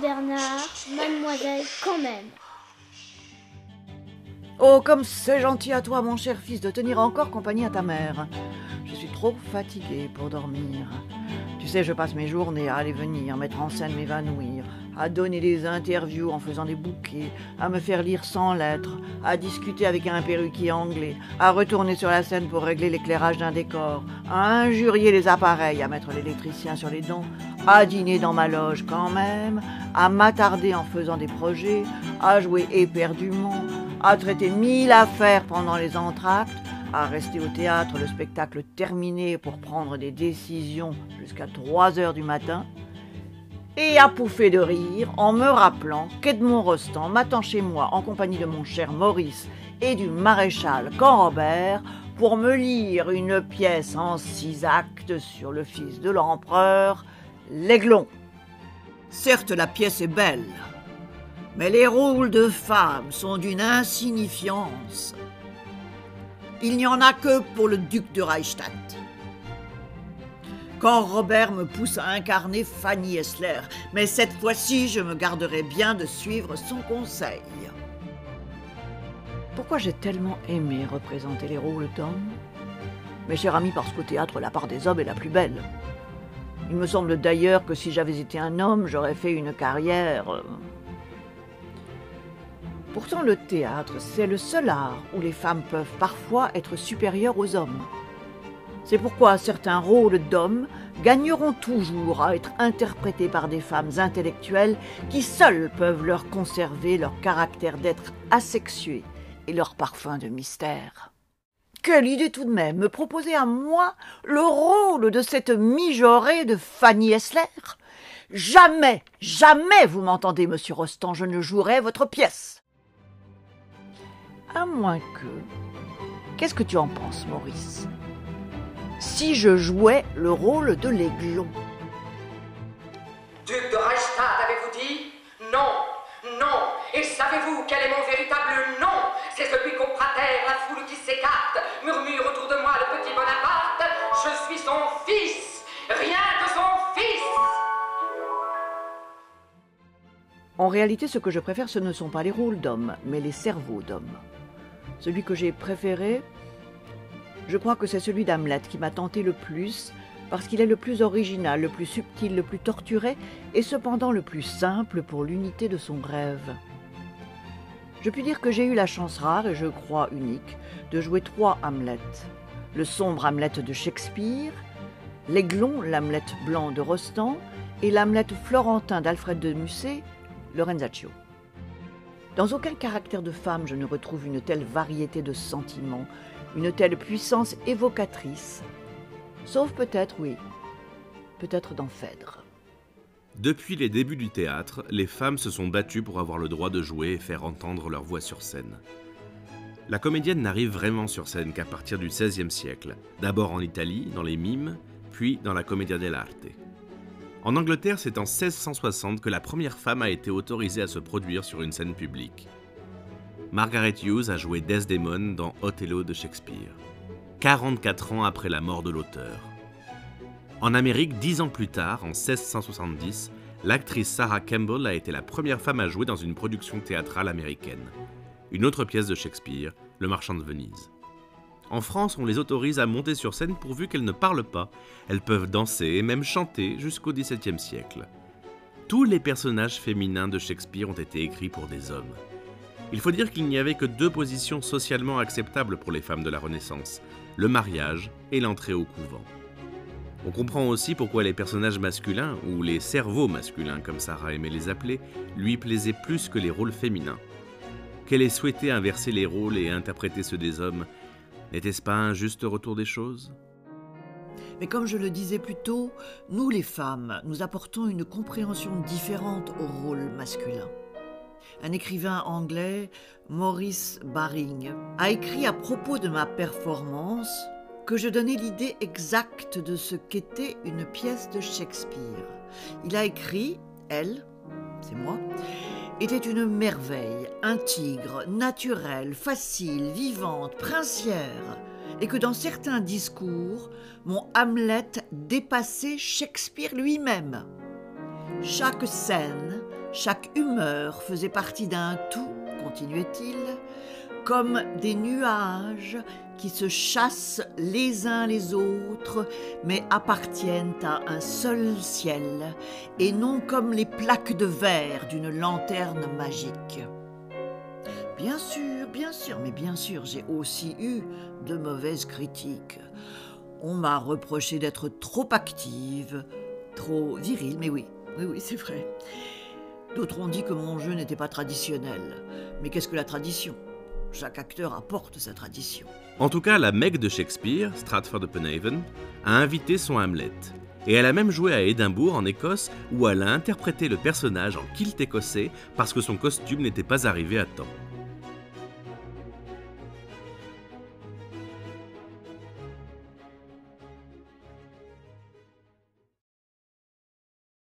Bernard, mademoiselle quand même. Oh, comme c'est gentil à toi, mon cher fils, de tenir encore compagnie à ta mère. Je suis trop fatiguée pour dormir. Tu sais, je passe mes journées à aller venir, mettre en scène, m'évanouir, à donner des interviews en faisant des bouquets, à me faire lire sans lettres, à discuter avec un perruquier anglais, à retourner sur la scène pour régler l'éclairage d'un décor, à injurier les appareils, à mettre l'électricien sur les dents, à dîner dans ma loge quand même, à m'attarder en faisant des projets, à jouer éperdument, à traiter mille affaires pendant les entr'actes, à rester au théâtre le spectacle terminé pour prendre des décisions jusqu'à 3 heures du matin, et à pouffer de rire en me rappelant qu'Edmond Rostand m'attend chez moi en compagnie de mon cher Maurice et du maréchal Canrobert pour me lire une pièce en six actes sur le fils de l'empereur, l'Aiglon. Certes, la pièce est belle, mais les rôles de femmes sont d'une insignifiance. Il n'y en a que pour le duc de Reichstadt. Quand Robert me pousse à incarner Fanny Essler, mais cette fois-ci, je me garderai bien de suivre son conseil. Pourquoi j'ai tellement aimé représenter les rôles d'hommes? Mes chers amis, parce qu'au théâtre, la part des hommes est la plus belle. Il me semble d'ailleurs que si j'avais été un homme, j'aurais fait une carrière euh, Pourtant, le théâtre, c'est le seul art où les femmes peuvent parfois être supérieures aux hommes. C'est pourquoi certains rôles d'hommes gagneront toujours à être interprétés par des femmes intellectuelles qui seules peuvent leur conserver leur caractère d'être asexuées et leur parfum de mystère. Quelle idée tout de même, me proposer à moi le rôle de cette mijaurée de Fanny Essler Jamais, jamais, vous m'entendez, monsieur Rostand, je ne jouerai votre pièce. À moins que. Qu'est-ce que tu en penses, Maurice? Si je jouais le rôle de l'aiglon Duc de Reichstadt, avez-vous dit Non, non. Et savez-vous quel est mon véritable nom? C'est celui qu'au prater, la foule qui s'écarte, murmure autour de moi le petit Bonaparte. Je suis son fils, rien que son fils. En réalité, ce que je préfère, ce ne sont pas les rôles d'hommes, mais les cerveaux d'hommes. Celui que j'ai préféré, je crois que c'est celui d'Hamlet qui m'a tenté le plus, parce qu'il est le plus original, le plus subtil, le plus torturé, et cependant le plus simple pour l'unité de son rêve. Je puis dire que j'ai eu la chance rare, et je crois unique, de jouer trois Hamlet. Le sombre Hamlet de Shakespeare, l'aiglon, l'Hamlet blanc de Rostand, et l'Hamlet florentin d'Alfred de Musset, Lorenzaccio. Dans aucun caractère de femme je ne retrouve une telle variété de sentiments, une telle puissance évocatrice, sauf peut-être, oui, peut-être dans Phèdre. Depuis les débuts du théâtre, les femmes se sont battues pour avoir le droit de jouer et faire entendre leur voix sur scène. La comédienne n'arrive vraiment sur scène qu'à partir du XVIe siècle, d'abord en Italie, dans les mimes, puis dans la Commedia dell'arte. En Angleterre, c'est en 1660 que la première femme a été autorisée à se produire sur une scène publique. Margaret Hughes a joué Desdemone dans Othello de Shakespeare, 44 ans après la mort de l'auteur. En Amérique, dix ans plus tard, en 1670, l'actrice Sarah Campbell a été la première femme à jouer dans une production théâtrale américaine. Une autre pièce de Shakespeare, Le Marchand de Venise. En France, on les autorise à monter sur scène pourvu qu'elles ne parlent pas. Elles peuvent danser et même chanter jusqu'au XVIIe siècle. Tous les personnages féminins de Shakespeare ont été écrits pour des hommes. Il faut dire qu'il n'y avait que deux positions socialement acceptables pour les femmes de la Renaissance, le mariage et l'entrée au couvent. On comprend aussi pourquoi les personnages masculins, ou les cerveaux masculins comme Sarah aimait les appeler, lui plaisaient plus que les rôles féminins. Qu'elle ait souhaité inverser les rôles et interpréter ceux des hommes, N'était-ce pas un juste retour des choses? Mais comme je le disais plus tôt, nous les femmes, nous apportons une compréhension différente au rôle masculin. Un écrivain anglais, Maurice Baring, a écrit à propos de ma performance que je donnais l'idée exacte de ce qu'était une pièce de Shakespeare. Il a écrit, elle, c'est moi, était une merveille, un tigre, naturelle, facile, vivante, princière, et que dans certains discours, mon Hamlet dépassait Shakespeare lui-même. Chaque scène, Chaque humeur faisait partie d'un tout, continuait-il, comme des nuages qui se chassent les uns les autres, mais appartiennent à un seul ciel, et non comme les plaques de verre d'une lanterne magique. Bien sûr, bien sûr, mais bien sûr, j'ai aussi eu de mauvaises critiques. On m'a reproché d'être trop active, trop virile, mais oui, oui, oui, c'est vrai. D'autres ont dit que mon jeu n'était pas traditionnel. Mais qu'est-ce que la tradition? Chaque acteur apporte sa tradition. En tout cas, la Meg de Shakespeare, Stratford-upon-Avon, a invité son Hamlet. Et elle a même joué à Édimbourg, en Écosse, où elle a interprété le personnage en kilt écossais parce que son costume n'était pas arrivé à temps.